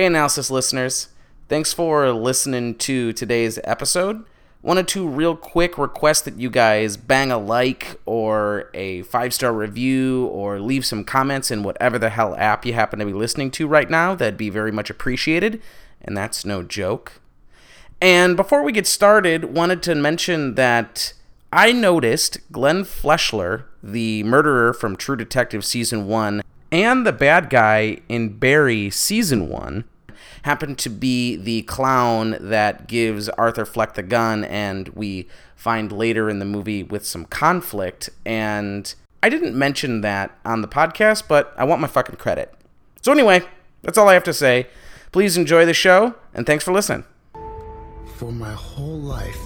Hey, analysis listeners. Thanks for listening to today's episode. Wanted to real quick request that you guys bang a like or a five star review or leave some comments in whatever the hell app you happen to be listening to right now. That'd be very much appreciated. And that's no joke. And before we get started, wanted to mention that I noticed Glenn Fleshler, the murderer from True Detective Season 1, and the bad guy in Barry Season 1 happened to be the clown that gives Arthur Fleck the gun, and we find later in the movie with some conflict. And I didn't mention that on the podcast, but I want my fucking credit. So, anyway, that's all I have to say. Please enjoy the show, and thanks for listening. For my whole life,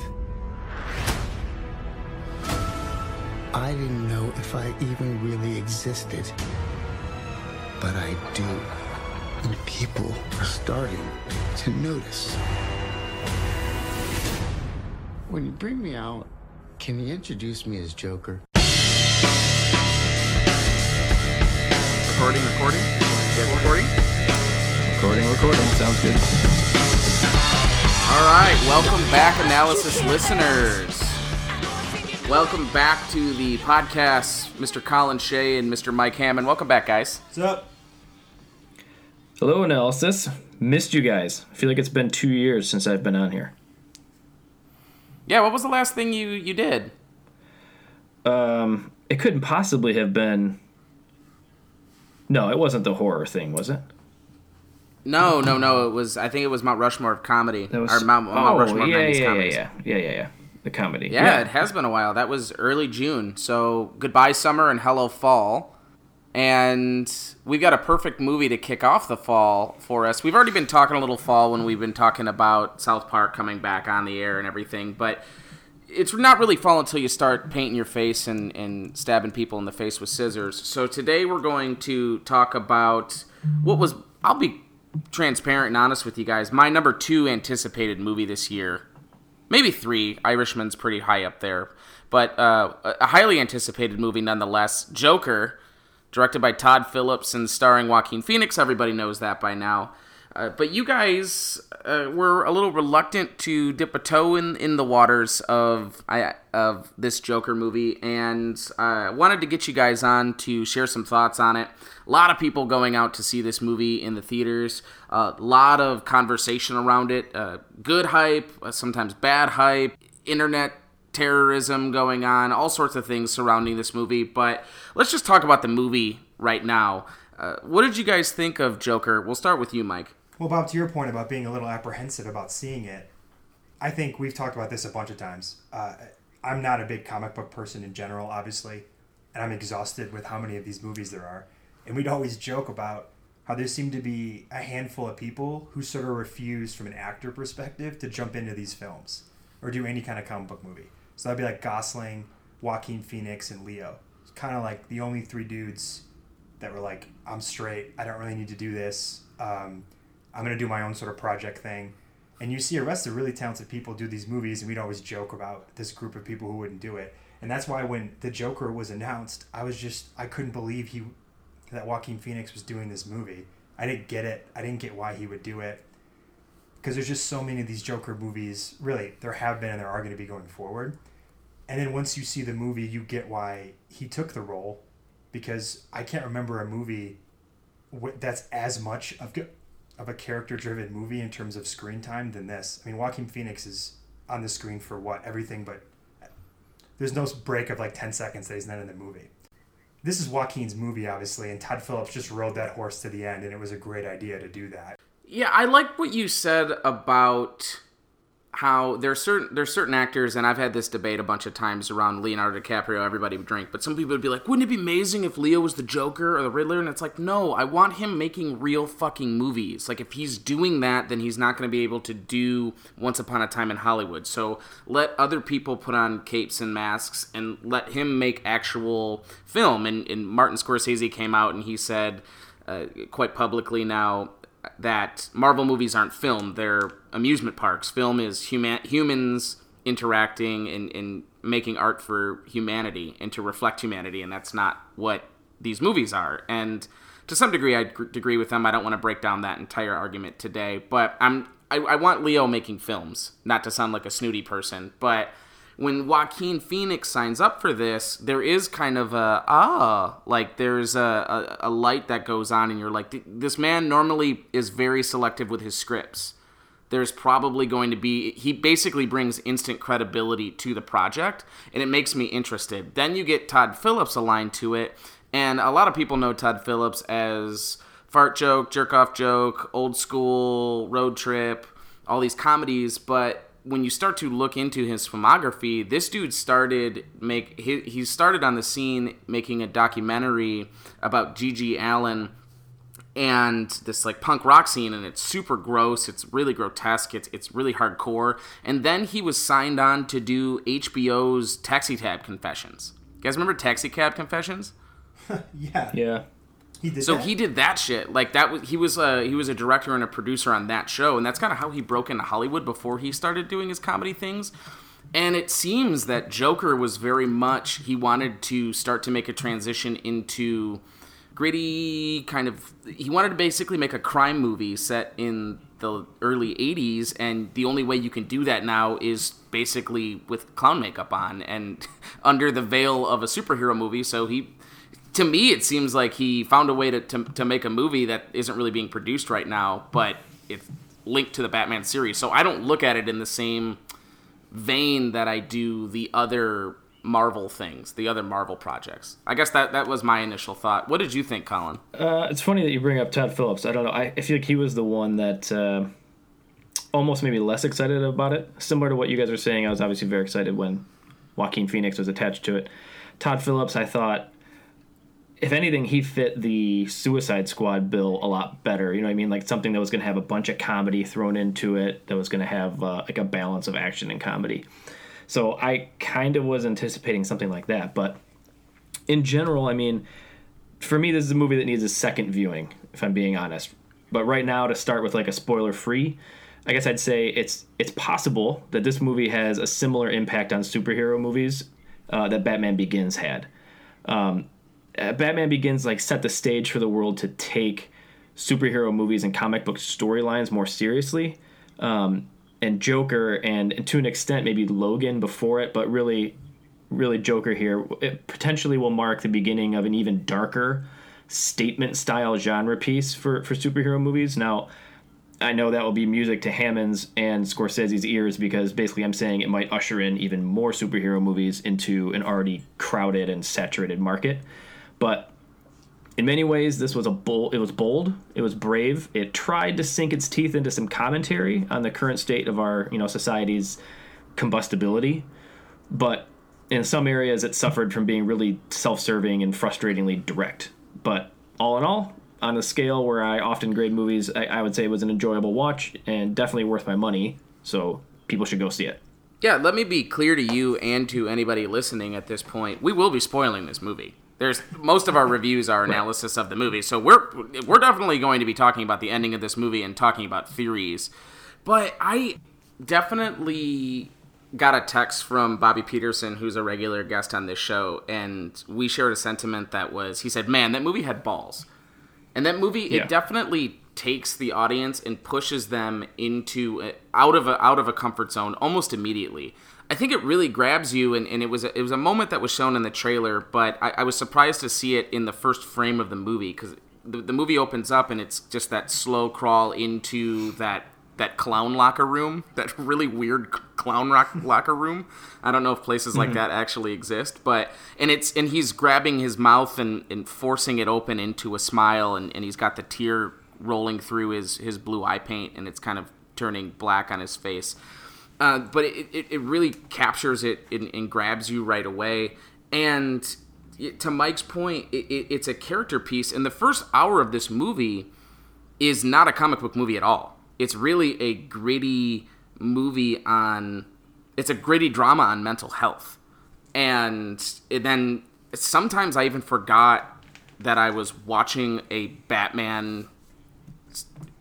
I didn't know if I even really existed. But I do. And people are starting to notice. When you bring me out, can you introduce me as Joker? Recording, recording? Yeah, recording? Recording, recording. Sounds good. All right, welcome back, analysis listeners. Welcome back to the podcast, Mr. Colin Shea and Mr. Mike Hammond. Welcome back, guys. What's up? Hello, analysis. Missed you guys. I feel like it's been two years since I've been on here. Yeah, what was the last thing you you did? Um, it couldn't possibly have been. No, it wasn't the horror thing, was it? No, no, no. It was. I think it was Mount Rushmore of comedy. That was. or Mount, Mount oh, Rushmore of yeah, 90s yeah, yeah, comedies. yeah, yeah, yeah, yeah. The comedy. Yeah, it has been a while. That was early June. So goodbye summer and hello fall. And we've got a perfect movie to kick off the fall for us. We've already been talking a little fall when we've been talking about South Park coming back on the air and everything, but it's not really fall until you start painting your face and, and stabbing people in the face with scissors. So today we're going to talk about what was I'll be transparent and honest with you guys. My number two anticipated movie this year maybe three. Irishman's pretty high up there, but uh, a highly anticipated movie nonetheless. Joker, directed by Todd Phillips and starring Joaquin Phoenix. Everybody knows that by now. Uh, but you guys uh, were a little reluctant to dip a toe in, in the waters of I, of this Joker movie, and uh, wanted to get you guys on to share some thoughts on it. A lot of people going out to see this movie in the theaters. A lot of conversation around it. Uh, good hype, uh, sometimes bad hype. Internet terrorism going on, all sorts of things surrounding this movie. But let's just talk about the movie right now. Uh, what did you guys think of Joker? We'll start with you, Mike. Well, Bob, to your point about being a little apprehensive about seeing it, I think we've talked about this a bunch of times. Uh, I'm not a big comic book person in general, obviously, and I'm exhausted with how many of these movies there are. And we'd always joke about how there seemed to be a handful of people who sort of refused, from an actor perspective, to jump into these films or do any kind of comic book movie. So that'd be like Gosling, Joaquin Phoenix, and Leo. It's kind of like the only three dudes that were like, I'm straight. I don't really need to do this. Um, I'm gonna do my own sort of project thing. And you see a rest of really talented people do these movies, and we'd always joke about this group of people who wouldn't do it. And that's why when the Joker was announced, I was just I couldn't believe he that Joaquin Phoenix was doing this movie. I didn't get it. I didn't get why he would do it. Because there's just so many of these Joker movies. Really, there have been and there are going to be going forward. And then once you see the movie, you get why he took the role. Because I can't remember a movie that's as much of of a character driven movie in terms of screen time than this. I mean, Joaquin Phoenix is on the screen for what? Everything but. There's no break of like 10 seconds that he's not in the movie. This is Joaquin's movie, obviously, and Todd Phillips just rode that horse to the end, and it was a great idea to do that. Yeah, I like what you said about how there's certain there's certain actors, and I've had this debate a bunch of times around Leonardo DiCaprio. Everybody would drink, but some people would be like, "Wouldn't it be amazing if Leo was the Joker or the Riddler?" And it's like, no, I want him making real fucking movies. Like if he's doing that, then he's not going to be able to do Once Upon a Time in Hollywood. So let other people put on capes and masks, and let him make actual film. And, and Martin Scorsese came out and he said uh, quite publicly now that Marvel movies aren't film; they're amusement parks. Film is human humans interacting and, and making art for humanity and to reflect humanity, and that's not what these movies are. And to some degree, I agree with them. I don't want to break down that entire argument today, but I'm I, I want Leo making films, not to sound like a snooty person, but when Joaquin Phoenix signs up for this, there is kind of a ah, like there's a, a, a light that goes on, and you're like, this man normally is very selective with his scripts. There's probably going to be, he basically brings instant credibility to the project, and it makes me interested. Then you get Todd Phillips aligned to it, and a lot of people know Todd Phillips as fart joke, jerk off joke, old school, road trip, all these comedies, but when you start to look into his filmography, this dude started make he, he started on the scene making a documentary about GG Allin and this like punk rock scene and it's super gross it's really grotesque it's, it's really hardcore and then he was signed on to do hbo's taxi cab confessions you guys remember taxi cab confessions yeah. Yeah. He did so that? he did that shit. Like that was he was a he was a director and a producer on that show, and that's kind of how he broke into Hollywood before he started doing his comedy things. And it seems that Joker was very much he wanted to start to make a transition into gritty kind of he wanted to basically make a crime movie set in the early 80s and the only way you can do that now is basically with clown makeup on and under the veil of a superhero movie so he to me, it seems like he found a way to, to, to make a movie that isn't really being produced right now, but it's linked to the Batman series. So I don't look at it in the same vein that I do the other Marvel things, the other Marvel projects. I guess that that was my initial thought. What did you think, Colin? Uh, it's funny that you bring up Todd Phillips. I don't know. I, I feel like he was the one that uh, almost made me less excited about it. Similar to what you guys are saying, I was obviously very excited when Joaquin Phoenix was attached to it. Todd Phillips, I thought if anything, he fit the Suicide Squad bill a lot better. You know what I mean? Like something that was going to have a bunch of comedy thrown into it, that was going to have uh, like a balance of action and comedy. So I kind of was anticipating something like that. But in general, I mean, for me, this is a movie that needs a second viewing, if I'm being honest. But right now, to start with like a spoiler free, I guess I'd say it's it's possible that this movie has a similar impact on superhero movies uh, that Batman Begins had. Um, uh, Batman Begins like set the stage for the world to take superhero movies and comic book storylines more seriously. Um, and Joker, and, and, to an extent, maybe Logan before it, but really, really Joker here, it potentially will mark the beginning of an even darker statement style genre piece for, for superhero movies. Now, I know that will be music to Hammond's and Scorsese's ears because basically I'm saying it might usher in even more superhero movies into an already crowded and saturated market. But in many ways, this was a bold. It was bold. It was brave. It tried to sink its teeth into some commentary on the current state of our, you know, society's combustibility. But in some areas, it suffered from being really self-serving and frustratingly direct. But all in all, on a scale where I often grade movies, I, I would say it was an enjoyable watch and definitely worth my money. So people should go see it. Yeah, let me be clear to you and to anybody listening at this point. We will be spoiling this movie. There's most of our reviews are analysis of the movie, so we're we're definitely going to be talking about the ending of this movie and talking about theories. But I definitely got a text from Bobby Peterson, who's a regular guest on this show, and we shared a sentiment that was he said, "Man, that movie had balls," and that movie yeah. it definitely takes the audience and pushes them into out of a out of a comfort zone almost immediately. I think it really grabs you, and, and it was a, it was a moment that was shown in the trailer, but I, I was surprised to see it in the first frame of the movie because the, the movie opens up and it's just that slow crawl into that that clown locker room, that really weird clown rock locker room. I don't know if places like mm-hmm. that actually exist, but and it's and he's grabbing his mouth and, and forcing it open into a smile, and, and he's got the tear rolling through his his blue eye paint, and it's kind of turning black on his face. Uh, but it, it, it, really captures it and, and, grabs you right away. And to Mike's point, it, it's a character piece. And the first hour of this movie is not a comic book movie at all. It's really a gritty movie on. It's a gritty drama on mental health. And then sometimes I even forgot that I was watching a Batman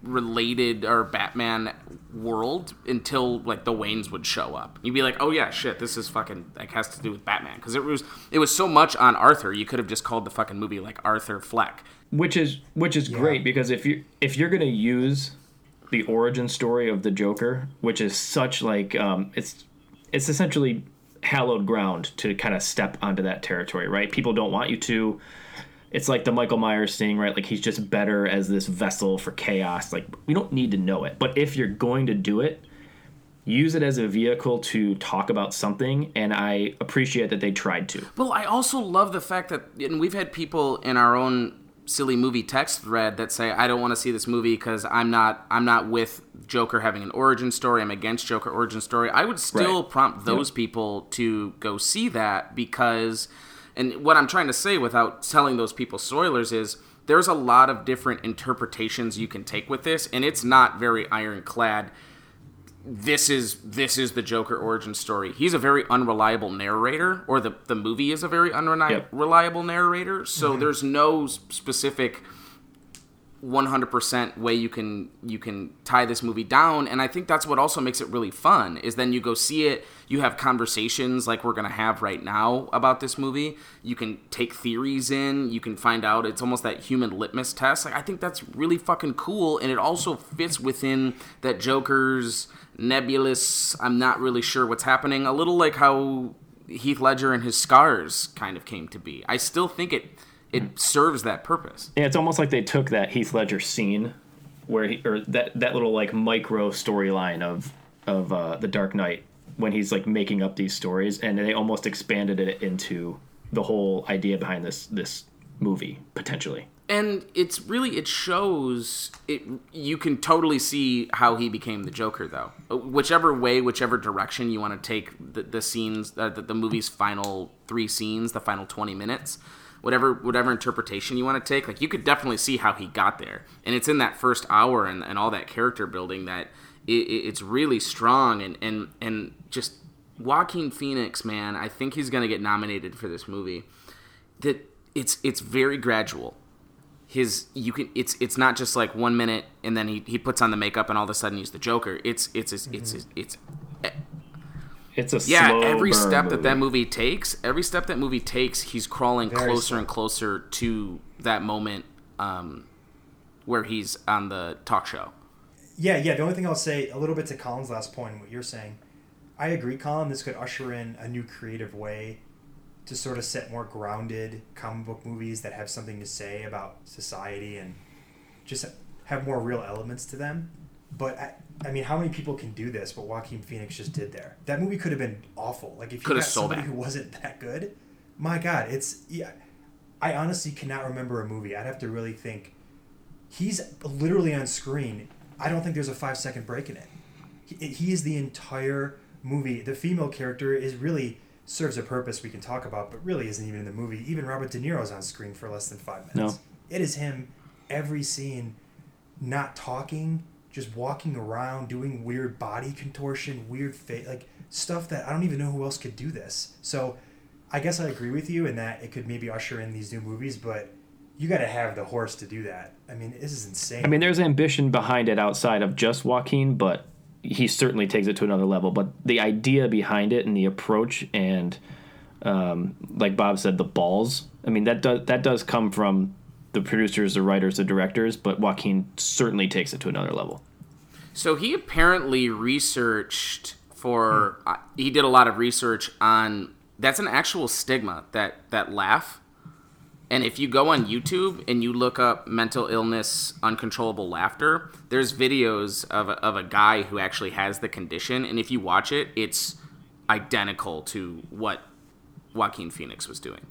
related or Batman world until like the Waynes would show up. You'd be like, "Oh yeah, shit, this is fucking like has to do with Batman." Because it was it was so much on Arthur. You could have just called the fucking movie like Arthur Fleck. which is which is great because if you if you're gonna use the origin story of the Joker, which is such like um, it's it's essentially hallowed ground to kind of step onto that territory, right? People don't want you to. It's like the Michael Myers thing, right? Like he's just better as this vessel for chaos. Like we don't need to know it, but if you're going to do it, use it as a vehicle to talk about something. And I appreciate that they tried to. Well, I also love the fact that, and we've had people in our own silly movie text thread that say, "I don't want to see this movie because I'm not, I'm not with Joker having an origin story. I'm against Joker origin story." I would still Right. prompt those Yep. people to go see that because, and what I'm trying to say without telling those people spoilers is. There's a lot of different interpretations you can take with this, and it's not very ironclad this is this is the Joker origin story. He's a very unreliable narrator, or the the movie is a very unreliable Yep. narrator. So mm-hmm. there's no specific 100% way you can you can tie this movie down and i think that's what also makes it really fun is then you go see it you have conversations like we're going to have right now about this movie you can take theories in you can find out it's almost that human litmus test like i think that's really fucking cool and it also fits within that joker's nebulous i'm not really sure what's happening a little like how heath ledger and his scars kind of came to be. I still think it it serves that purpose Yeah, it's almost like they took that Heath Ledger scene where he or that that little like micro storyline of of uh, the Dark Knight when he's like making up these stories, and they almost expanded it into the whole idea behind this this movie potentially. and it's really it shows it you can totally see how he became the joker though whichever way whichever direction you want to take the, the scenes uh, the, the movie's final three scenes the final 20 minutes whatever whatever interpretation you want to take like you could definitely see how he got there. And it's in that first hour and, and all that character building that it, it- it's really strong and and and just Joaquin Phoenix man I think he's gonna get nominated for this movie. That it's it's very gradual. His you can it's it's not just like one minute and then he, he puts on the makeup and all of a sudden he's the joker. It's it's it's it's, mm-hmm. it's It's a yeah slow every burn step that that movie takes every step that movie takes he's crawling Very closer slow. and closer to that moment um where he's on the talk show Yeah, yeah. The only thing I'll say a little bit to Colin's last point, what you're saying, I agree, Colin. This could usher in a new creative way to sort of set more grounded comic book movies that have something to say about society and just have more real elements to them. But I, I mean, how many people can do this? But Joaquin Phoenix just did there. That movie could have been awful. Like if you Could got have somebody that. who wasn't that good, my God, it's yeah. I honestly cannot remember a movie. I'd have to really think. He's literally on screen. I don't think there's a five second break in it. He, he is the entire movie. The female character is really serves a purpose we can talk about, but really isn't even in the movie. Even Robert De Niro's on screen for less than five minutes. No. It is him every scene, not talking, just walking around, doing weird body contortion, weird face, like stuff that I don't even know who else could do this. So, I guess I agree with you in that it could maybe usher in these new movies, but you got to have the horse to do that. I mean, this is insane. I mean, there's ambition behind it outside of just Joaquin, but he certainly takes it to another level. But the idea behind it and the approach and, um, like Bob said, the balls. I mean, that does that does come from the producers, the writers, the directors. But Joaquin certainly takes it to another level. So he apparently researched for uh, he did a lot of research on that's an actual stigma that that laugh. And if you go on YouTube and you look up mental illness uncontrollable laughter, there's videos of a, of a guy who actually has the condition and if you watch it, it's identical to what Joaquin Phoenix was doing.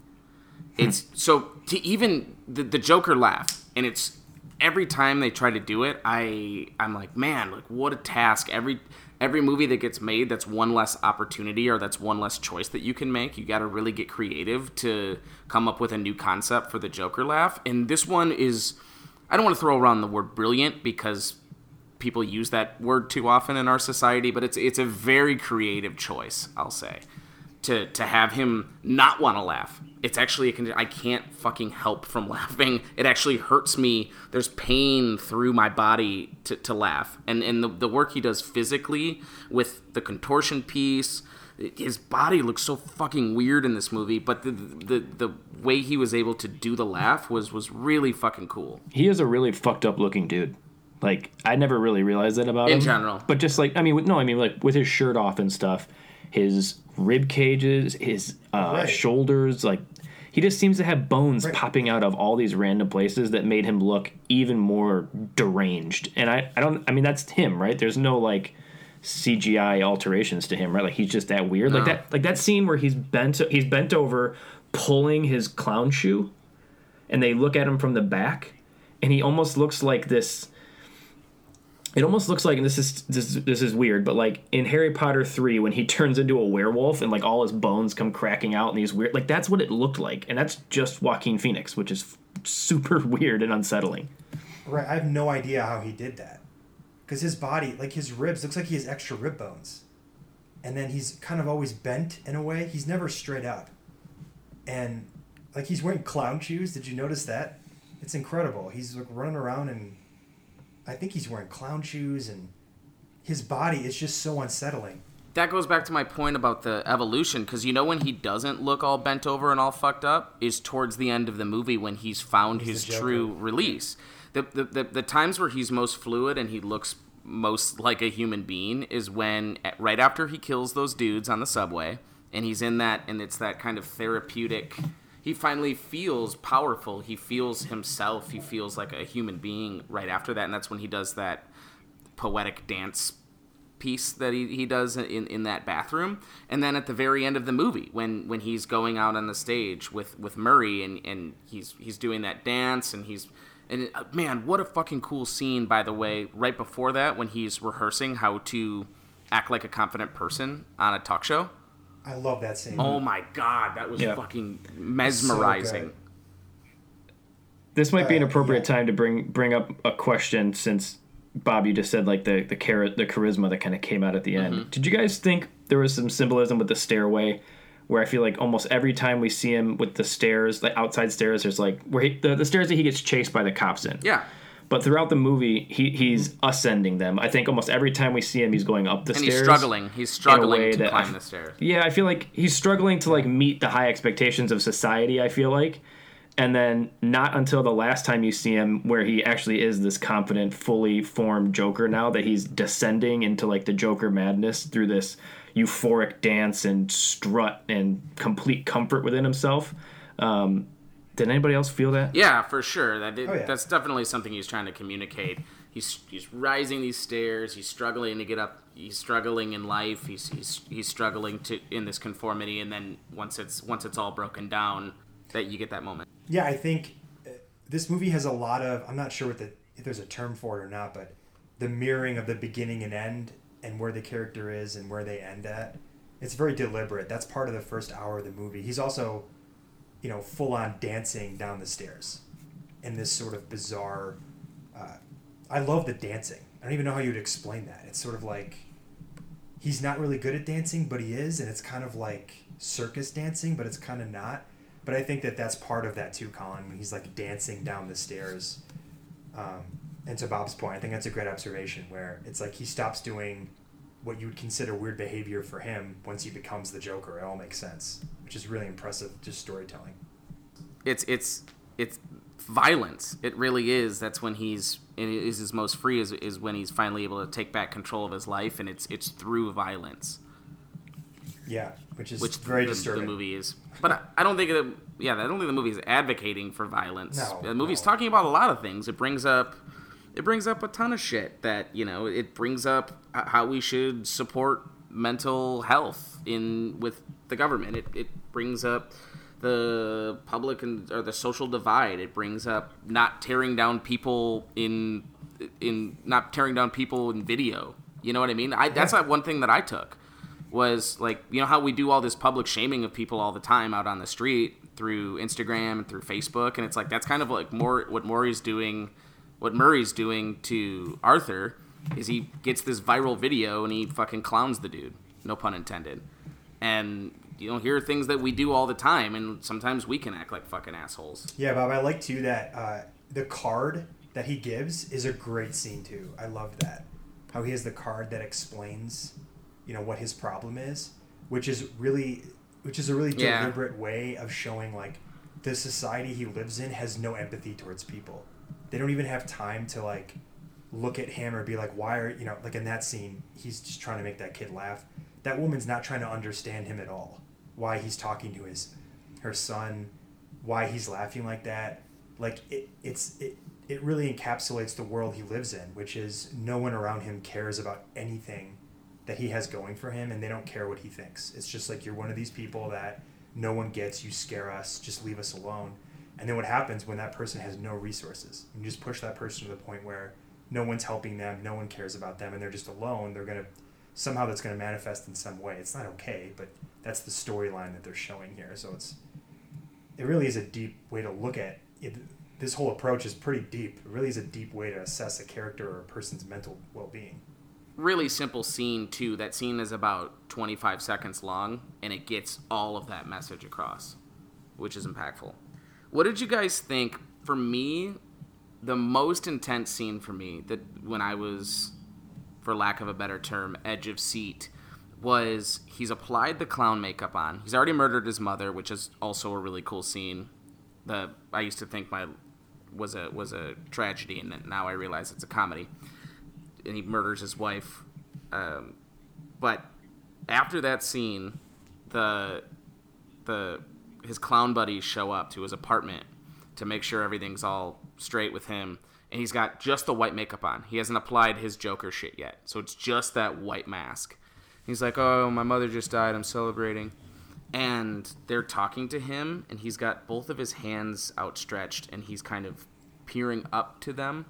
Hmm. It's so to even the, the Joker laugh, and it's every time they try to do it, I I'm like, man, like what a task. Every every movie that gets made, that's one less opportunity or that's one less choice that you can make. You got to really get creative to come up with a new concept for the Joker laugh. And this one is, I don't want to throw around the word brilliant because people use that word too often in our society, but it's it's a very creative choice, I'll say. To to have him not want to laugh. It's actually a condition. I can't fucking help from laughing. It actually hurts me. There's pain through my body to, to laugh. And and the, the work he does physically with the contortion piece, his body looks so fucking weird in this movie, but the the the way he was able to do the laugh was was really fucking cool. He is a really fucked up looking dude. Like I never really realized that about In him. In general. but just like I mean, no, I mean like with his shirt off and stuff, his rib cages, his uh, Right. shoulders, like he just seems to have bones Right. popping out of all these random places that made him look even more deranged. And I, I don't, I mean that's him, right? There's no like CGI alterations to him, right? Like he's just that weird, like that, like that scene where he's bent, he's bent over, pulling his clown shoe, and they look at him from the back, and he almost looks like this. It almost looks like, and this is this this is weird, but like in Harry Potter three, when he turns into a werewolf and like all his bones come cracking out and these weird, like that's what it looked like, and that's just Joaquin Phoenix, which is super weird and unsettling. Right. I have no idea how he did that. Because his body, like his ribs, looks like he has extra rib bones. And then he's kind of always bent in a way. He's never straight up. And like he's wearing clown shoes. Did you notice that? It's incredible. He's like running around and I think he's wearing clown shoes and his body is just so unsettling. That goes back to my point about the evolution, because you know when he doesn't look all bent over and all fucked up is towards the end of the movie when he's found his true release. The, the, the the times where he's most fluid and he looks most like a human being is when right after he kills those dudes on the subway and he's in that and it's that kind of therapeutic. He finally feels powerful. He feels himself. He feels like a human being right after that, and that's when he does that poetic dance piece that he, he does in, in that bathroom and then at the very end of the movie when when he's going out on the stage with with murray and and he's he's doing that dance and he's and uh, man what a fucking cool scene by the way right before that when he's rehearsing how to act like a confident person on a talk show I love that scene. oh my god that was Yeah. fucking mesmerizing good. This might be an Uh, appropriate yeah. time to bring bring up a question since Bob, you just said like the the char- the charisma that kind of came out at the end. Did you guys think there was some symbolism with the stairway, where I feel like almost every time we see him with the stairs, the outside stairs, there's like where he, the the stairs that he gets chased by the cops in. yeah But throughout the movie, he he's ascending them. I think almost every time we see him, he's going up the and stairs. he's struggling he's struggling to that- climb the stairs Yeah, I feel like he's struggling to like meet the high expectations of society. I feel like, and then not until the last time you see him, where he actually is this confident, fully formed Joker. Now that he's descending into like the Joker madness through this euphoric dance and strut and complete comfort within himself. Um, did anybody else feel that? Yeah, for sure. That Oh, yeah. that's definitely something he's trying to communicate. He's he's rising these stairs. He's struggling to get up. He's struggling in life. He's he's he's struggling to in this conformity. And then once it's once it's all broken down, that you get that moment. Yeah, I think uh, this movie has a lot of. I'm not sure what the if there's a term for it or not, but the mirroring of the beginning and end, and where the character is and where they end at. It's very deliberate. That's part of the first hour of the movie. He's also, you know, full on dancing down the stairs, in this sort of bizarre. Uh, I love the dancing. I don't even know how you would explain that. It's sort of like he's not really good at dancing, but he is, and it's kind of like circus dancing, but it's kind of not. But I think that that's part of that too, Colin, when he's like dancing down the stairs. Um, and to Bob's point, I think that's a great observation where it's like he stops doing what you would consider weird behavior for him once he becomes the Joker. It all makes sense, which is really impressive, just storytelling. It's it's it's violence. It really is. That's when he's is his most free. Is is when he's finally able to take back control of his life, and it's it's through violence. Yeah, which is which very the, disturbing. the movie is. But I, I don't think that. Yeah, I don't think the movie is advocating for violence. No, the movie's no. talking about a lot of things. It brings up, it brings up a ton of shit that you know. It brings up how we should support mental health in with the government. It it brings up the public and or the social divide. It brings up not tearing down people in in not tearing down people in video. You know what I mean? I, that's not one thing that I took was like you know how we do all this public shaming of people all the time out on the street through Instagram and through Facebook, and it's like that's kind of like more what Maury's doing, what Murray's doing to Arthur is he gets this viral video and he fucking clowns the dude, no pun intended, and you know hear things that we do all the time, and sometimes we can act like fucking assholes. Yeah, Bob, I like too that uh, the card that he gives is a great scene too. I love that. How he has the card that explains, you know, what his problem is, which is really, which is a really Yeah. deliberate way of showing like the society he lives in has no empathy towards people. They don't even have time to like look at him or be like, why are you know, like in that scene, he's just trying to make that kid laugh. That woman's not trying to understand him at all. Why he's talking to his her son, why he's laughing like that. Like it, it's it, it really encapsulates the world he lives in, which is no one around him cares about anything that he has going for him, and they don't care what he thinks. It's just like you're one of these people that no one gets. You scare us. Just leave us alone. And then what happens when that person has no resources? You just push that person to the point where no one's helping them, no one cares about them, and they're just alone. They're gonna somehow that's gonna manifest in some way. It's not okay, but that's the storyline that they're showing here. So it's it really is a deep way to look at it. This whole approach is pretty deep. It really is a deep way to assess a character or a person's mental well-being. Really simple scene too. That scene is about 25 seconds long, and it gets all of that message across, which is impactful. What did you guys think? For me, the most intense scene for me that when I was, for lack of a better term, edge of seat, was he's applied the clown makeup on. He's already murdered his mother, which is also a really cool scene. The I used to think my was a was a tragedy, and now I realize it's a comedy. And he murders his wife. Um, but after that scene, the the his clown buddies show up to his apartment to make sure everything's all straight with him. And he's got just the white makeup on. He hasn't applied his joker shit yet. So it's just that white mask. He's like oh my mother just died. I'm celebrating. And they're talking to him and he's got both of his hands outstretched and he's kind of peering up to them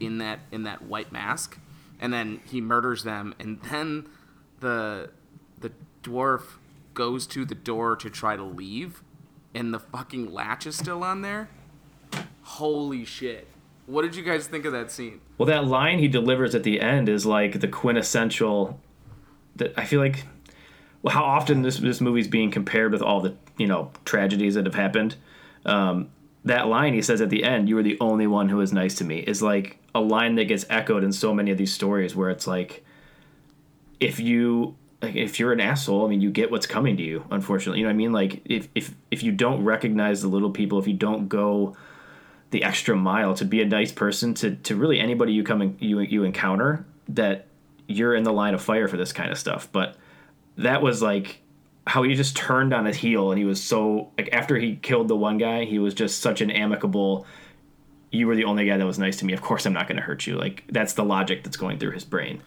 in that in that white mask. And then he murders them and then the the dwarf goes to the door to try to leave and the fucking latch is still on there holy shit what did you guys think of that scene Well, that line he delivers at the end is like the quintessential. That I feel like, well, how often this this movie's being compared with all the you know tragedies that have happened. Um, that line he says at the end, "You were the only one who was nice to me," is like a line that gets echoed in so many of these stories where it's like, if you like, if you're an asshole, I mean, you get what's coming to you. Unfortunately, you know what I mean. Like if if if you don't recognize the little people, if you don't go the extra mile to be a nice person to, to really anybody you come in, you you encounter that you're in the line of fire for this kind of stuff but that was like how he just turned on his heel and he was so like after he killed the one guy he was just such an amicable you were the only guy that was nice to me of course i'm not going to hurt you like that's the logic that's going through his brain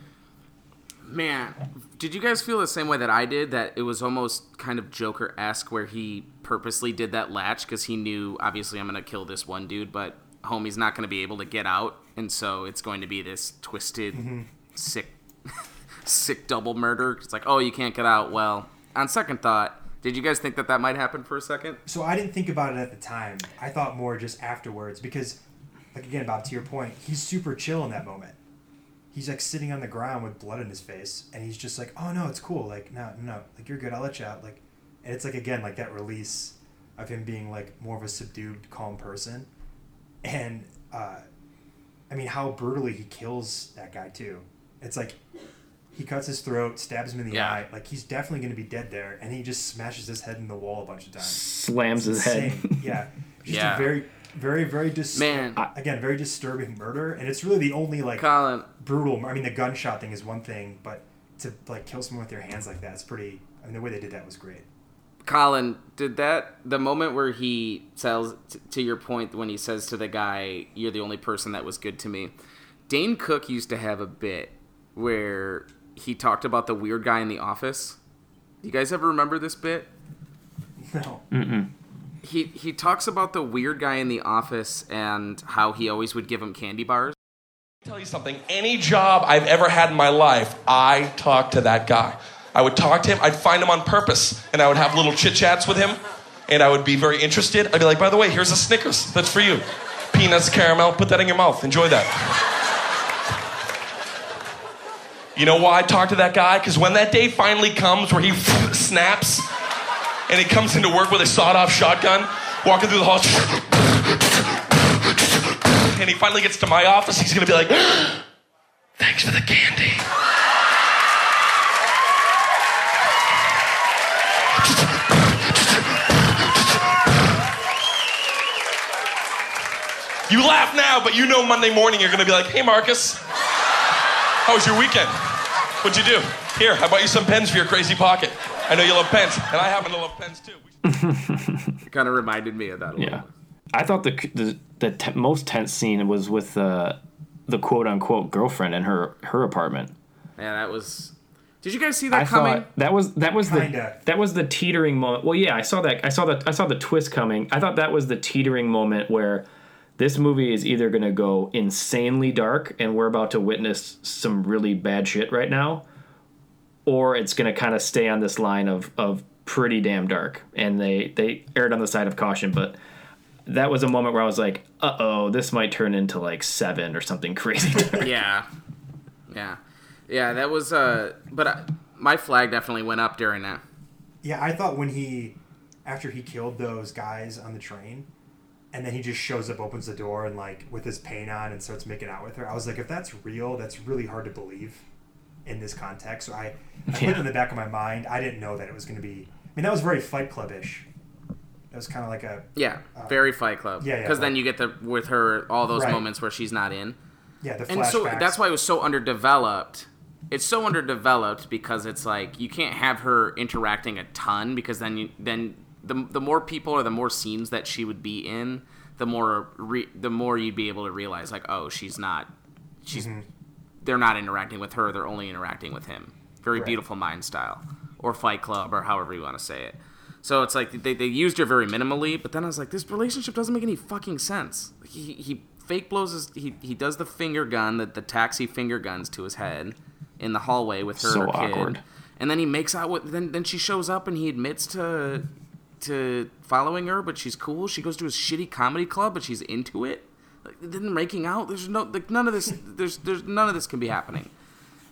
Man, did you guys feel the same way that I did? That it was almost kind of Joker esque, where he purposely did that latch because he knew, obviously, I'm going to kill this one dude, but homie's not going to be able to get out, and so it's going to be this twisted, mm-hmm. sick, sick double murder. It's like, oh, you can't get out. Well, on second thought, did you guys think that that might happen for a second? So I didn't think about it at the time. I thought more just afterwards because, like again, Bob, to your point, he's super chill in that moment. He's like sitting on the ground with blood in his face, and he's just like, "Oh no, it's cool. Like no, no, no. like you're good. I'll let you out." Like, and it's like again, like that release of him being like more of a subdued, calm person, and uh, I mean how brutally he kills that guy too. It's like he cuts his throat, stabs him in the Yeah. eye. Like he's definitely going to be dead there, and he just smashes his head in the wall a bunch of times. slams his head yeah. Just Yeah. a very, very, very dis- Man. Again, very disturbing murder, and it's really the only like Colin, brutal. I mean, the gunshot thing is one thing, but to like kill someone with your hands like that is pretty. I mean, the way they did that was great. Colin, did that the moment where he tells t- to your point when he says to the guy, "You're the only person that was good to me." Dane Cook used to have a bit where he talked about the weird guy in the office. You guys ever remember this bit? No. He he talks about the weird guy in the office and how he always would give him candy bars. tell you something. Any job I've ever had in my life, I talked to that guy. I would talk to him. I'd find him on purpose, and I would have little chit chats with him, and I would be very interested. I'd be like, "By the way, here's a Snickers. That's for you. Peanuts, caramel. Put that in your mouth. Enjoy that." You know why I talk to that guy? Because when that day finally comes where he snaps and he comes into work with a sawed-off shotgun, walking through the hall. And he finally gets to my office. He's gonna be like, "Thanks for the candy." You laugh now, but you know Monday morning you're gonna be like, "Hey, Marcus, how was your weekend? What'd you do? Here, I bought you some pens for your crazy pocket. I know you love pens, and I happen to love pens too." It kind of reminded me of that. A little Yeah, bit. I thought the the, the te- most tense scene was with uh, the quote unquote girlfriend in her her apartment. Yeah, that was. Did you guys see that I coming? that was that was Kinda. the that was the teetering moment. Well, yeah, I saw that. I saw that. I saw the twist coming. I thought that was the teetering moment where this movie is either going to go insanely dark and we're about to witness some really bad shit right now, or it's going to kind of stay on this line of of pretty damn dark. And they they erred on the side of caution, but that was a moment where I was like, uh oh, this might turn into like seven or something crazy. dark. Yeah, yeah, yeah. That was. Uh, but I, my flag definitely went up during that. Yeah, I thought when he, after he killed those guys on the train, and then he just shows up, opens the door, and like with his paint on and starts making out with her. I was like, if that's real, that's really hard to believe in this context. So I, I put it in the back of my mind. I didn't know that it was going to be. I mean, that was very Fight Club ish. It was kind of like a Yeah, very Fight Club. Uh, yeah, yeah, Because then you get the with her all those Right. moments where she's not in, yeah the and so that's why it was so underdeveloped. It's so underdeveloped because it's like you can't have her interacting a ton because then you then the the more people or the more scenes that she would be in, the more re, the more you'd be able to realize like oh she's not she's Mm-hmm. They're not interacting with her they're only interacting with him. Very Right. beautiful mind style or Fight Club or however you want to say it. So it's like they, they used her very minimally, but then I was like, this relationship doesn't make any fucking sense. He, he fake blows his he, he does the finger gun, the, the taxi finger guns to his head in the hallway with her So and her kid. awkward. And then he makes out with then then she shows up and he admits to to following her, but she's cool. She goes to his shitty comedy club, but she's into it. Then making out. There's no like none of this. There's there's none of this can be happening.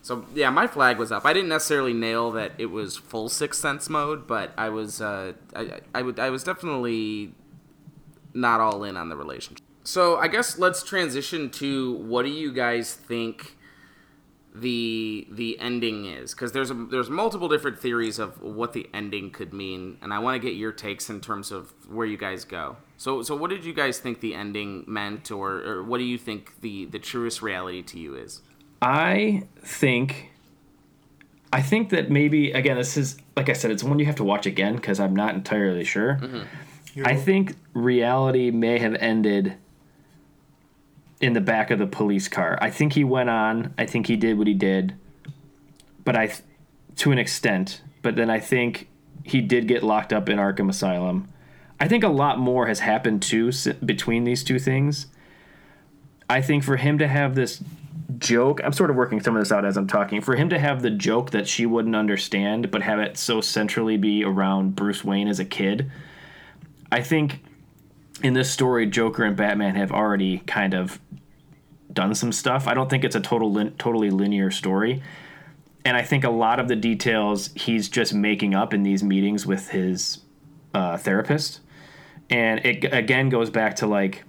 So yeah, my flag was up. I didn't necessarily nail that it was full sixth sense mode, but I was uh, I, I would I was definitely not all in on the relationship. So I guess let's transition to what do you guys think the the ending is? Because there's a, there's multiple different theories of what the ending could mean, and I want to get your takes in terms of where you guys go. So so what did you guys think the ending meant, or, or what do you think the the truest reality to you is? I think I think that maybe again this is like I said it's one you have to watch again because I'm not entirely sure. Mm-hmm. I think reality may have ended in the back of the police car. I think he went on. I think he did what he did, but I to an extent. But then I think he did get locked up in Arkham Asylum. I think a lot more has happened too between these two things. I think for him to have this joke, I'm sort of working some of this out as I'm talking. For him to have the joke that she wouldn't understand, but have it so centrally be around Bruce Wayne as a kid, I think in this story, Joker and Batman have already kind of done some stuff. I don't think it's a total lin- totally linear story. And I think a lot of the details he's just making up in these meetings with his uh, therapist. And it again goes back to like,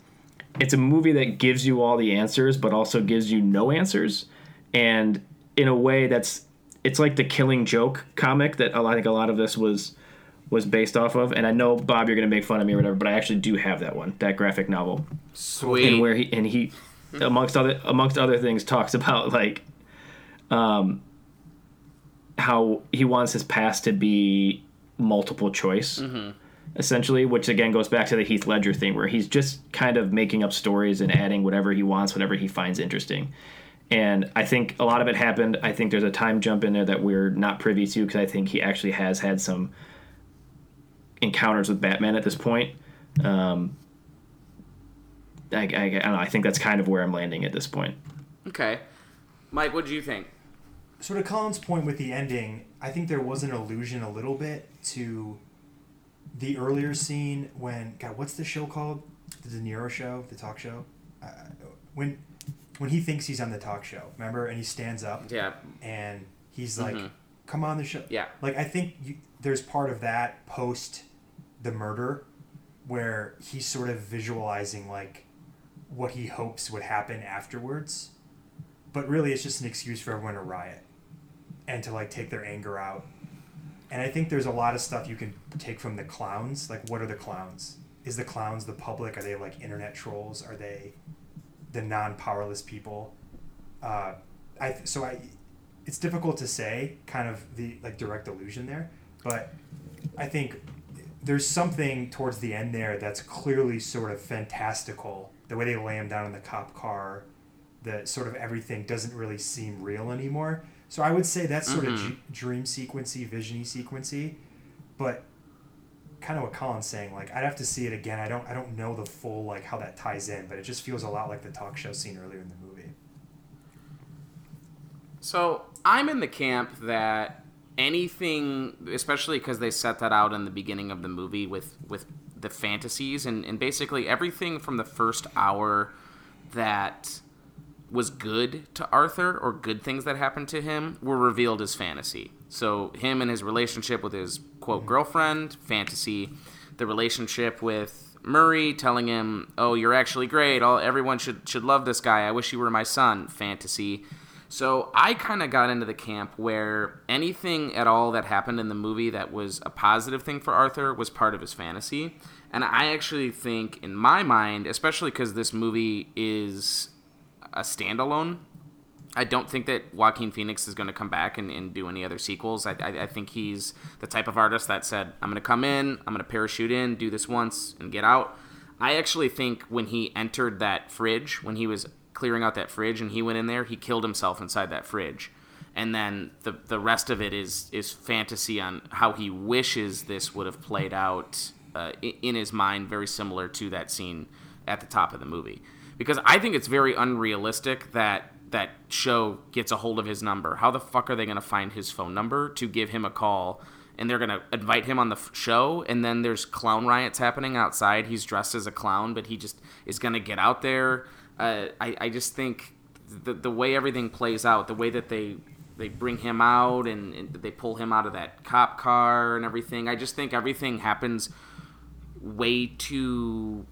it's a movie that gives you all the answers, but also gives you no answers. And in a way, that's it's like the Killing Joke comic that I think a lot of this was was based off of. And I know Bob, you're gonna make fun of me or whatever, but I actually do have that one, that graphic novel Sweet. and where he and he amongst other amongst other things talks about like um how he wants his past to be multiple choice essentially which again goes back to the Heath Ledger thing where he's just kind of making up stories and adding whatever he wants whatever he finds interesting and I think a lot of it happened I think there's a time jump in there that we're not privy to because I think he actually has had some encounters with Batman at this point um, I, I, I don't know. I think that's kind of where I'm landing at this point. Okay, Mike, what do you think? So to Colin's point with the ending, I think there was an allusion a little bit to the earlier scene when God, what's the show called? The De Niro show, the talk show. Uh, when when he thinks he's on the talk show, remember? And he stands up Yeah, and he's like come on the show. Yeah. Like I think you, there's part of that post the murder where he's sort of visualizing like what he hopes would happen afterwards. But really it's just an excuse for everyone to riot and to like take their anger out. And I think there's a lot of stuff you can take from the clowns. Like what are the clowns? Is the clowns the public? Are they like internet trolls? Are they the non-powerless people? Uh, I so I it's difficult to say kind of the like direct allusion there, but I think there's something towards the end there that's clearly sort of fantastical. The way they lay him down in the cop car, the sort of everything doesn't really seem real anymore. So I would say that's sort of Mhm. g- dream sequency, visiony sequency, but kind of what Colin's saying. Like I'd have to see it again. I don't I don't know the full like how that ties in, but it just feels a lot like the talk show scene earlier in the movie. So I'm in the camp that anything, especially because they set that out in the beginning of the movie with with the fantasies and, and basically everything from the first hour that was good to Arthur or good things that happened to him were revealed as fantasy. So him and his relationship with his quote mm-hmm. girlfriend, fantasy. The relationship with Murray telling him, "Oh, you're actually great. All everyone should should love this guy. I wish you were my son." Fantasy. So I kind of got into the camp where anything at all that happened in the movie that was a positive thing for Arthur was part of his fantasy. And I actually think, in my mind, especially because this movie is a standalone, I don't think that Joaquin Phoenix is going to come back and, and do any other sequels. I, I, I think he's the type of artist that said, I'm going to come in, I'm going to parachute in, do this once, and get out. I actually think when he entered that fridge, when he was clearing out that fridge and he went in there, he killed himself inside that fridge. And then the, the rest of it is, is fantasy on how he wishes this would have played out uh, in his mind, very similar to that scene at the top of the movie. Because I think it's very unrealistic that that show gets a hold of his number. How the fuck are they going to find his phone number to give him a call? And they're going to invite him on the f- show, and then there's clown riots happening outside. He's dressed as a clown, but he just is going to get out there. Uh, I, I just think the, the way everything plays out, the way that they they bring him out and, and they pull him out of that cop car and everything, I just think everything happens way too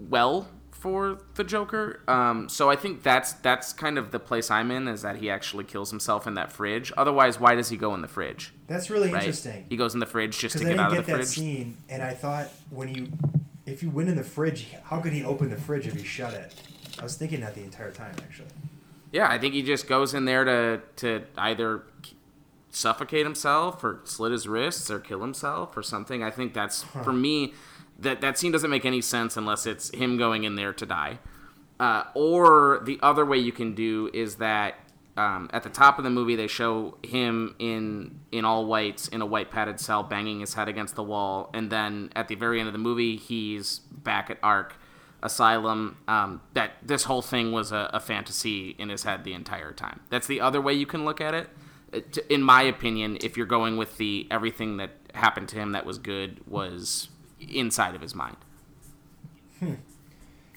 well for the Joker. Um, so I think that's that's kind of the place I'm in is that he actually kills himself in that fridge. Otherwise, why does he go in the fridge? That's really Right? interesting. He goes in the fridge just to Because I get didn't out of get the that fridge. scene, and I thought when you, if you went in the fridge, how could he open the fridge if he shut it? I was thinking that the entire time, actually. Yeah, I think he just goes in there to to either suffocate himself or slit his wrists or kill himself or something. I think that's for me that that scene doesn't make any sense unless it's him going in there to die. Uh, or the other way you can do is that um, at the top of the movie they show him in in all whites in a white padded cell banging his head against the wall, and then at the very end of the movie he's back at Arkham Asylum. Um, that this whole thing was a, a fantasy in his head the entire time. That's the other way you can look at it. Uh, In my opinion, if you're going with the everything that happened to him that was good was inside of his mind. hmm.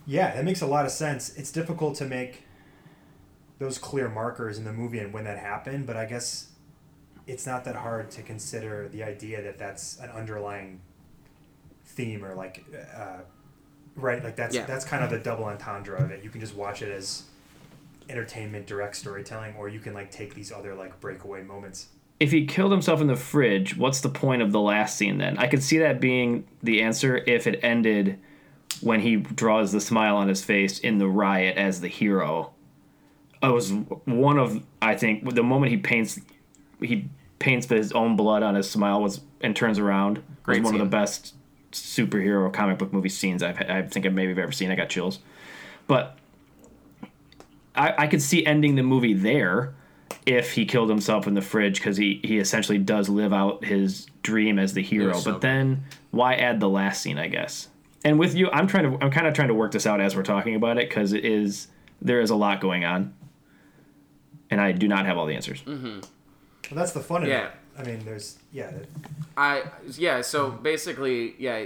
Yeah, that makes a lot of sense. It's difficult to make those clear markers in the movie and when that happened, but I guess it's not that hard to consider the idea that that's an underlying theme or like, uh, right? Like that's Yeah. that's kind of the double entendre of it. You can just watch it as entertainment, direct storytelling, or you can like take these other like breakaway moments. if he killed himself in the fridge, what's the point of the last scene then? I could see that being the answer if it ended when he draws the smile on his face in the riot as the hero. It was one of I think the moment he paints he paints his own blood on his smile was and turns around Great was one of the best superhero comic book movie scenes I've I think I've maybe ever seen. I got chills, but I, I could see ending the movie there if he killed himself in the fridge because he, he essentially does live out his dream as the hero. so but then why add the last scene? I guess. And with you, I'm trying to I'm kind of trying to work this out as we're talking about it because it is there is a lot going on, and I do not have all the answers. Mm-hmm. Well, that's the fun of Yeah. it. I mean, there's yeah, I yeah. So basically, yeah.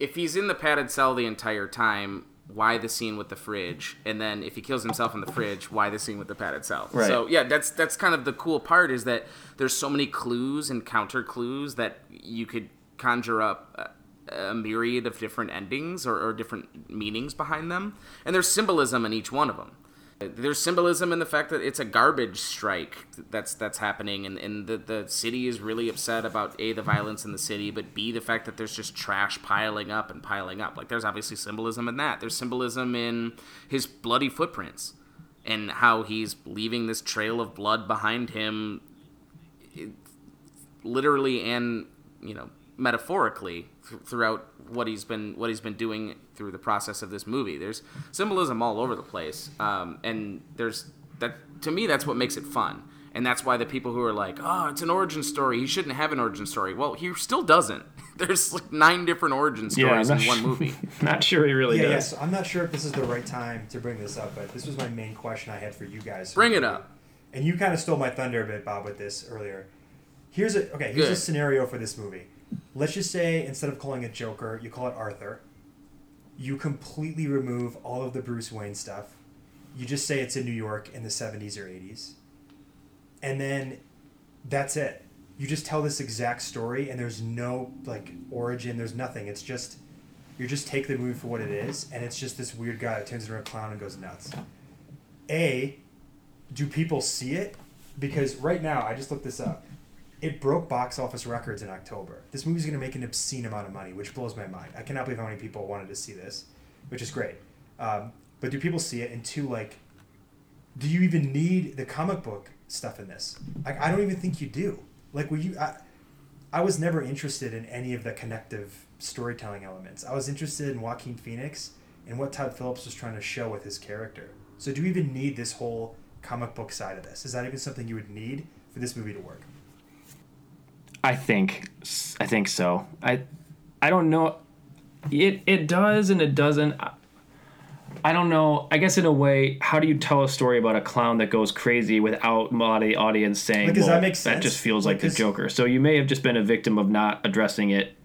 If he's in the padded cell the entire time, why the scene with the fridge and then if he kills himself in the fridge why the scene with the pad itself Right. so yeah that's that's kind of the cool part is that there's so many clues and counter clues that you could conjure up a, a myriad of different endings or, or different meanings behind them and there's symbolism in each one of them there's symbolism in the fact that it's a garbage strike that's that's happening and, and the, the city is really upset about a the violence in the city but b the fact that there's just trash piling up and piling up. Like there's obviously symbolism in that. There's symbolism in his bloody footprints and how he's leaving this trail of blood behind him it- literally and you know metaphorically th- throughout what he's been what he's been doing through the process of this movie. There's symbolism all over the place, um, and there's that to me that's what makes it fun, and that's why the people who are like, oh, it's an origin story, he shouldn't have an origin story. Well, he still doesn't. There's like nine different origin stories I'm in not one sure- movie. Not sure he really Yeah, does. yes. I'm not sure if this is the right time to bring this up, but this was my main question I had for you guys. Bring it up. And you kind of stole my thunder a bit, Bob, with this earlier. Here's a okay. Here's a scenario for this movie. Let's just say instead of calling it Joker, you call it Arthur. You completely remove all of the Bruce Wayne stuff. You just say it's in New York in the 70s or 80s. And then that's it. You just tell this exact story and there's no like origin, there's nothing. It's just you just take the movie for what it is and it's just this weird guy that turns into a clown and goes nuts. A, do people see it? Because right now, I just looked this up. It broke box office records in October. This movie's going to make an obscene amount of money, which blows my mind. I cannot believe how many people wanted to see this, which is great. Um, but do people see it? And two, like, do you even need the comic book stuff in this? I, I don't even think you do. Like, were you? I, I was never interested in any of the connective storytelling elements. I was interested in Joaquin Phoenix and what Todd Phillips was trying to show with his character. So, do you even need this whole comic book side of this? Is that even something you would need for this movie to work? I think I think so. I I don't know. It it does and it doesn't. I- don't know. I guess in a way, how do you tell a story about a clown that goes crazy without a lot of the audience saying, Like, well, that make sense? just feels Like, like, the this- Joker." So you may have just been a victim of not addressing it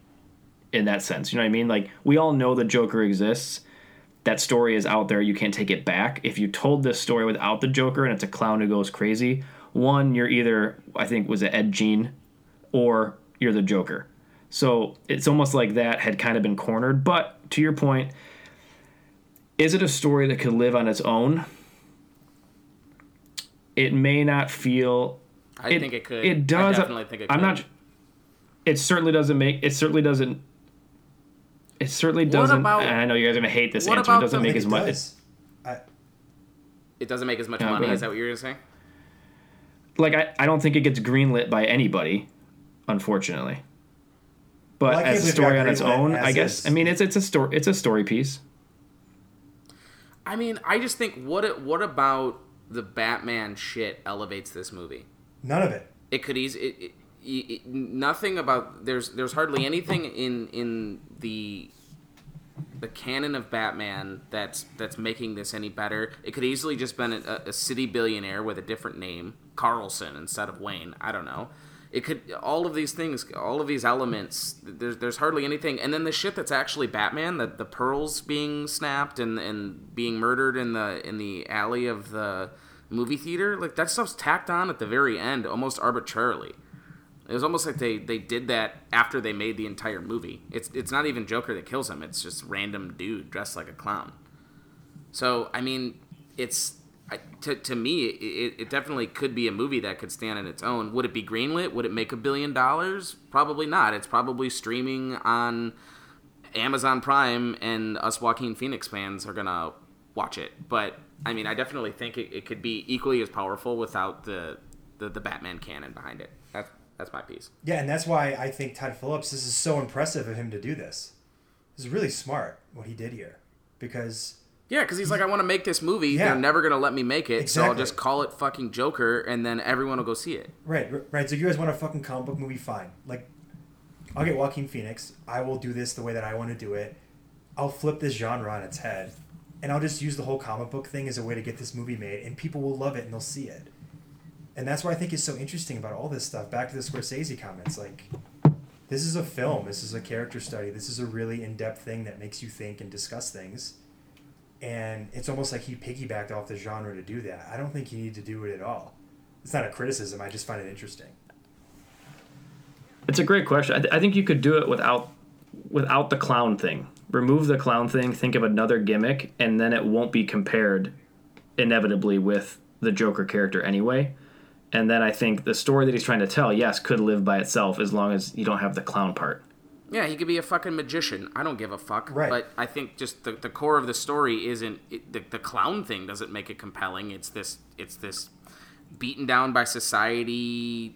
in that sense. You know what I mean? Like we all know the Joker exists. That story is out there. You can't take it back. If you told this story without the Joker and it's a clown who goes crazy, one, you're either I think was it Ed Gein, or you're the Joker. So it's almost like that had kind of been cornered. But to your point, is it a story that could live on its own? It may not feel. I think it could. It does. I definitely think it could. I'm not. It certainly doesn't make. It certainly doesn't. It certainly doesn't. about- I know you guys are gonna hate this answer. It doesn't make as much. does. I, It doesn't make as much Yeah, go money. Is that what you're gonna say? Like I, I don't think it gets greenlit by anybody, unfortunately. But Well, as a story on its own, as I guess. is. I mean, it's it's a story. It's a story piece. I mean, I just think what it, what about the Batman shit elevates this movie? none of it. It could easily it, it, it, nothing about there's there's hardly anything in in the the canon of Batman that's that's making this any better. It could easily just been a, a city billionaire with a different name, Carlson instead of Wayne. I don't know. It could all of these things, all of these elements. There's there's hardly anything, and then the shit that's actually Batman, the the pearls being snapped and and being murdered in the in the alley of the movie theater, like that stuff's tacked on at the very end, almost arbitrarily. It was almost like they, they did that after they made the entire movie. It's it's not even Joker that kills him. It's just random dude dressed like a clown. So I mean, it's To to me, it, it definitely could be a movie that could stand on its own. Would it be greenlit? Would it make a billion dollars? Probably not. It's probably streaming on Amazon Prime, and us Joaquin Phoenix fans are gonna watch it. But I mean, I definitely think it, it could be equally as powerful without the, the the Batman canon behind it. That's that's my piece. Yeah, and that's why I think Todd Phillips. This is so impressive of him to do this. This is really smart what he did here, because Yeah, because he's like, I want to make this movie. Yeah. They're never gonna let me make it, so I'll just call it fucking Joker, and then everyone will go see it. Right, right. So you guys want a fucking comic book movie? Fine. Like, I'll get Joaquin Phoenix. I will do this the way that I want to do it. I'll flip this genre on its head, and I'll just use the whole comic book thing as a way to get this movie made, and people will love it and they'll see it. And that's what I think is so interesting about all this stuff. Back to the Scorsese comments, like, this is a film. This is a character study. This is a really in-depth thing that makes you think and discuss things. And it's almost like he piggybacked off the genre to do that. I don't think he needed to do it at all. It's not a criticism. I just find it interesting. It's a great question. I, th- I think you could do it without without the clown thing. Remove the clown thing. Think of another gimmick, and then it won't be compared inevitably with the Joker character anyway. And then I think the story that he's trying to tell, yes, could live by itself as long as you don't have the clown part. Yeah, he could be a fucking magician. I don't give a fuck. Right. But I think just the, the core of the story isn't it, the, the clown thing doesn't make it compelling. It's this it's this beaten down by society,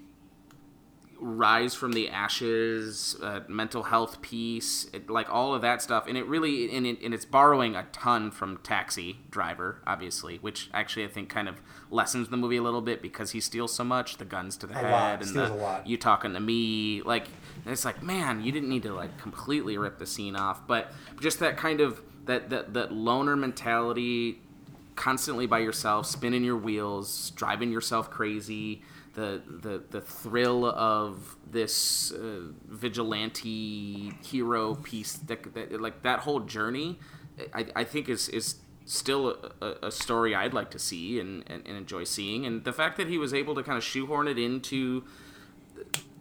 rise from the ashes, uh, mental health piece, it, like all of that stuff. And it really and, it, and it's borrowing a ton from Taxi Driver, obviously, which actually I think kind of lessens the movie a little bit because he steals so much, the guns to the A head lot. and Steals the you talking to me like and it's like man you didn't need to like completely rip the scene off but just that kind of that that, that loner mentality constantly by yourself spinning your wheels driving yourself crazy the the, the thrill of this uh, vigilante hero piece that, that like that whole journey I, I think is is still a, a story I'd like to see and, and, and enjoy seeing. And the fact that he was able to kind of shoehorn it into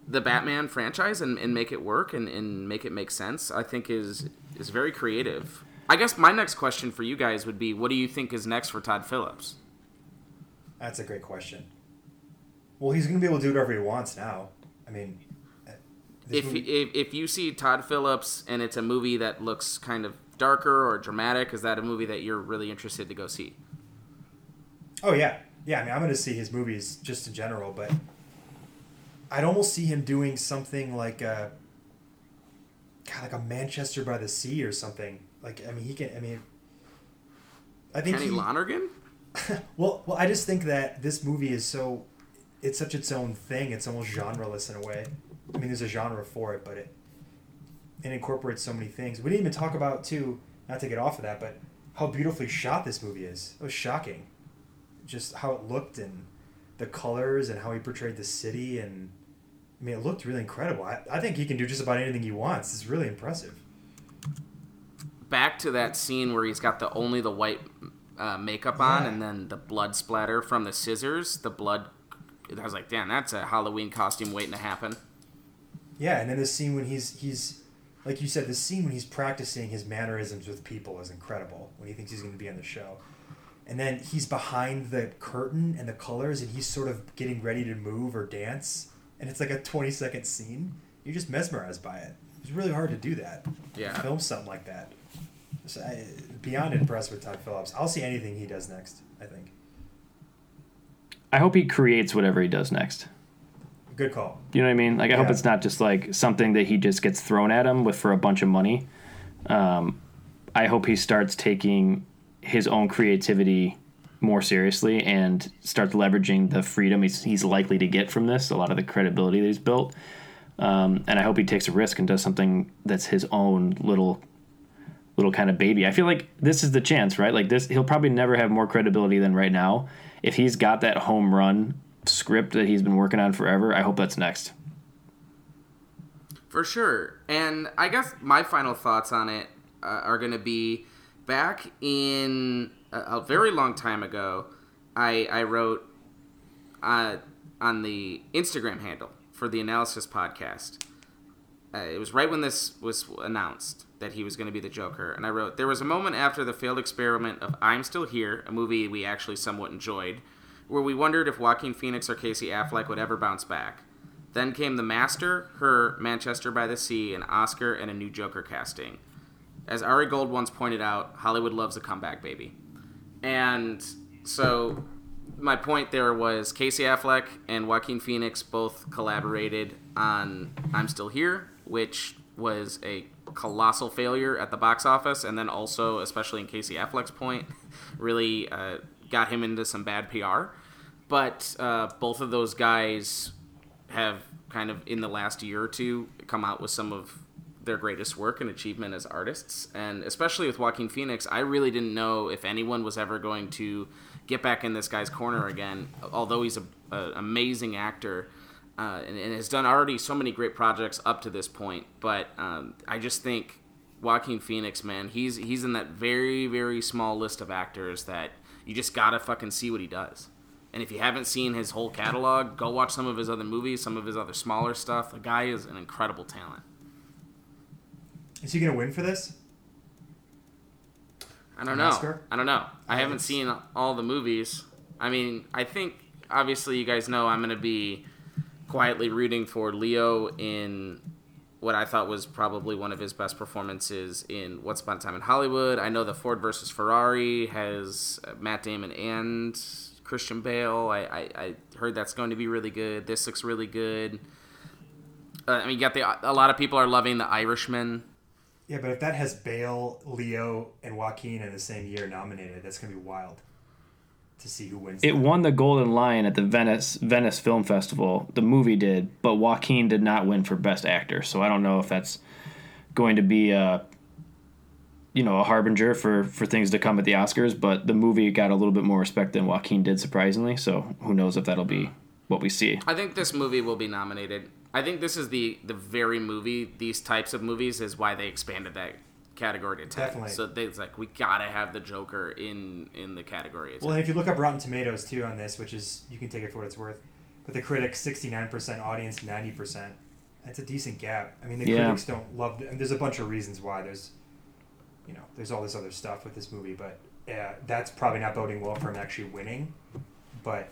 the Batman franchise and, and make it work and, and make it make sense, I think is is very creative. I guess my next question for you guys would be, what do you think is next for Todd Phillips? That's a great question. Well, he's going to be able to do whatever he wants now. I mean, uh, If, movie- if if you see Todd Phillips and it's a movie that looks kind of darker or dramatic, is that a movie that you're really interested to go see? Oh yeah, yeah. I mean, I'm going to see his movies just in general, but I'd almost see him doing something like uh, a, God, like a Manchester by the Sea or something. Like, I mean, he can. I mean, I think Kenneth, Lonergan? Well, well, I just think that this movie is so, it's such its own thing. It's almost genreless in a way. I mean, there's a genre for it, but it it incorporates so many things. We didn't even talk about too, not to get off of that, but how beautifully shot this movie is. It was shocking, just how it looked and the colors and how he portrayed the city and. I mean, it looked really incredible. I, I think he can do just about anything he wants. It's really impressive. Back to that scene where he's got the only the white uh, makeup on Yeah. and then the blood splatter from the scissors. The blood. I was like, damn, that's a Halloween costume waiting to happen. Yeah, and then the scene when he's he's like you said, the scene when he's practicing his mannerisms with people is incredible. When he thinks he's going to be on the show, and then he's behind the curtain and the colors, and he's sort of getting ready to move or dance, and it's like a twenty second scene. You're just mesmerized by it. It's really hard to do that. Yeah. film something like that. So I, beyond impressed with Todd Phillips. I'll see anything he does next. I think. I hope he creates whatever he does next. Good call. You know what I mean? Like I hope it's not just like something that he just gets thrown at him with for a bunch of money. Um, I hope he starts taking his own creativity more seriously and starts leveraging the freedom he's, he's likely to get from this, a lot of the credibility that he's built. Um, and I hope he takes a risk and does something that's his own little little kind of baby. I feel like this is the chance, right? Like this he'll probably never have more credibility than right now. If he's got that home run script that he's been working on forever, I hope that's next. For sure. And I guess my final thoughts on it uh, are going to be back in a, a very long time ago, I, I wrote uh, on the Instagram handle for the Analysis podcast. Uh, it was right when this was announced that he was going to be the Joker. And I wrote, There was a moment after the failed experiment of I'm Still Here, a movie we actually somewhat enjoyed, where we wondered if Joaquin Phoenix or Casey Affleck would ever bounce back. Then came The Master, Her, Manchester by the Sea, an Oscar, and a new Joker casting. As Ari Gold once pointed out, Hollywood loves a comeback baby. And so my point there was Casey Affleck and Joaquin Phoenix both collaborated on I'm Still Here, which was a colossal failure at the box office, and then also, especially in Casey Affleck's point, really uh, got him into some bad PR. But uh, both of those guys have kind of in the last year or two come out with some of their greatest work and achievement as artists. And especially with Joaquin Phoenix, I really didn't know if anyone was ever going to get back in this guy's corner again, although he's an amazing actor. Uh, and, and has done already so many great projects up to this point, but um, I just think Joaquin Phoenix, man, he's he's in that very very small list of actors that you just gotta fucking see what he does. And if you haven't seen his whole catalog, go watch some of his other movies, some of his other smaller stuff. The guy is an incredible talent. Is he gonna win for this? I don't know. Oscar? I don't know. I haven't seen all the movies. I mean, I think obviously you guys know I'm going to be quietly rooting for Leo in what I thought was probably one of his best performances in Once Upon a Time in Hollywood. I know the Ford versus Ferrari has uh, Matt Damon and Christian Bale. I, I, I heard that's going to be really good. This looks really good. Uh, I mean, you got the a lot of people are loving the Irishman. Yeah, but if that has Bale, Leo, and Joaquin in the same year nominated, that's gonna be wild to see who wins. It that. won the Golden Lion at the Venice Venice Film Festival. The movie did, but Joaquin did not win for Best Actor. So I don't know if that's going to be a you know a harbinger for for things to come at the Oscars. But the movie got a little bit more respect than Joaquin did, surprisingly. So who knows if that'll be what we see. I think this movie will be nominated. I think this is the the very movie. These types of movies is why they expanded that category to ten. Definitely. So they, it's like we gotta have the Joker in in the category. Well, and if you look up Rotten Tomatoes too on this, which is you can take it for what it's worth, but the critics sixty nine percent, audience ninety percent. That's a decent gap. I mean, the Yeah. critics don't love. The, and there's a bunch of reasons why. There's, you know, there's all this other stuff with this movie, but uh, that's probably not boding well for him actually winning. But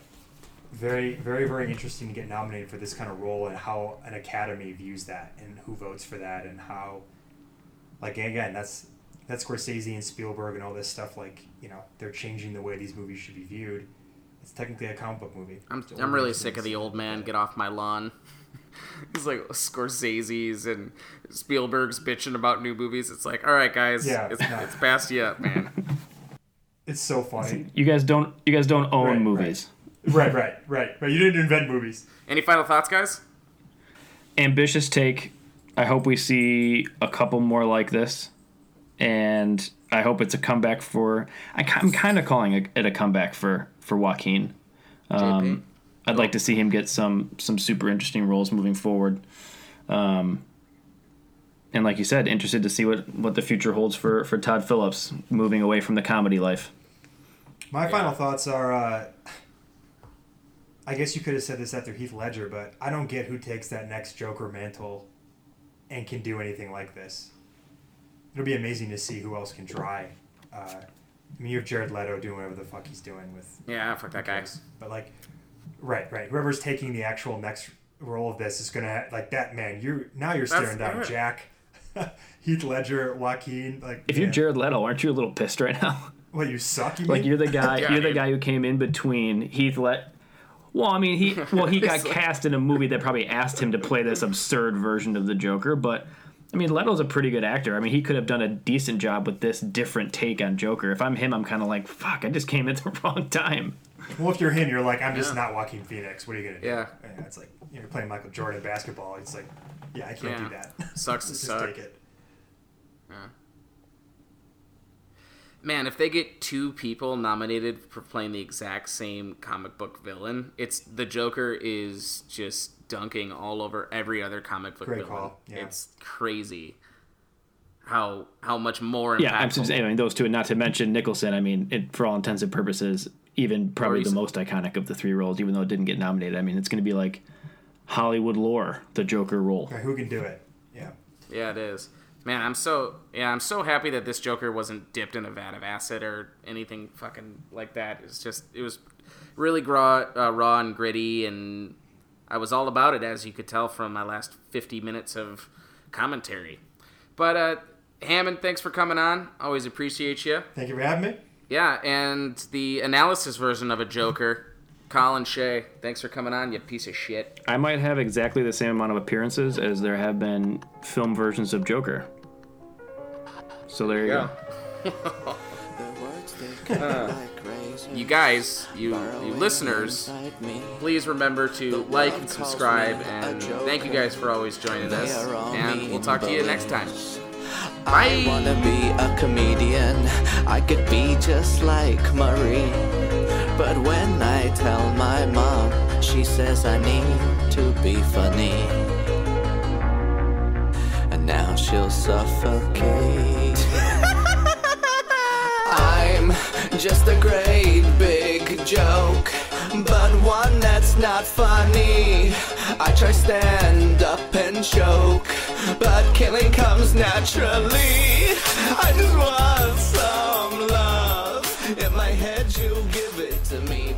very, very, very interesting to get nominated for this kind of role and how an academy views that and who votes for that and how, like again, that's that's Scorsese and Spielberg and all this stuff. Like you know, they're changing the way these movies should be viewed. It's technically a comic book movie. I'm It's I'm really sick of the old man. Get off my lawn. It's like Scorsese's and Spielberg's bitching about new movies. It's like, all right, guys, Yeah, it's, no. it's past you up, man. It's so funny. You guys don't you guys don't own Right, right. movies. Right, right, right, right. You didn't invent movies. Any final thoughts, guys? ambitious take. I hope we see a couple more like this, and I hope it's a comeback for. I, ki- I'm kind of calling it it a comeback for for Joaquin. Um, I'd like to see him get some some super interesting roles moving forward. Um, and like you said, interested to see what, what the future holds for, for Todd Phillips moving away from the comedy life. My final thoughts are. Uh, I guess you could have said this after Heath Ledger, but I don't get who takes that next Joker mantle and can do anything like this. It'll be amazing to see who else can try. Uh, I mean, you have Jared Leto doing whatever the fuck he's doing with Yeah, fuck that guy. But like, right, right. Whoever's taking the actual next role of this is gonna like that man. You now you're staring down Jack, Heath Ledger, Joaquin. Like, If you're Jared Leto, aren't you a little pissed right now? what you suck? You Like mean? you're the guy. Yeah, you're the guy who came in between Heath Let. Well, I mean, he well he got like- cast in a movie that probably asked him to play this absurd version of the Joker, but I mean, Leto's a pretty good actor. I mean, he could have done a decent job with this different take on Joker. If I'm him, I'm kind of like, fuck, I just came at the wrong time. Well, if you're him, you're like, I'm just not Joaquin Phoenix. What are you gonna do? Yeah. it's like you're playing Michael Jordan basketball. It's like, yeah, I can't Yeah. do that. Sucks to just suck. take it. Man, if they get two people nominated for playing the exact same comic book villain, it's the Joker is just dunking all over every other comic book Great villain. call, yeah. It's crazy how how much more impactful. Yeah, I'm just anyway, those two, and not to mention Nicholson. I mean, it, for all intents and purposes, even probably oh, the most iconic of the three roles, even though it didn't get nominated. I mean, it's going to be like Hollywood lore, the Joker role. Okay, who can do it? Yeah. Yeah, it is. Man, I'm so yeah, I'm so happy that this Joker wasn't dipped in a vat of acid or anything fucking like that. It's just it was really raw, uh, raw and gritty, and I was all about it, as you could tell from my last 50 minutes of commentary. But uh, Hammond, thanks for coming on. Always appreciate you. Thank you for having me. Yeah, and the analysis version of a Joker, Colin Shea. Thanks for coming on, you piece of shit. I might have exactly the same amount of appearances as there have been film versions of Joker. So there you Yeah. go. You guys, you you listeners, please remember to like and subscribe. And thank you guys for always joining us. And we'll talk to you next time. I wanna be a comedian. I could be just like Murray. But when I tell my mom, she says I need to be funny. Now she'll suffocate. I'm just a great big joke, but one that's not funny. I try stand up and choke, but killing comes naturally. I just want some love. In my head, you give it to me.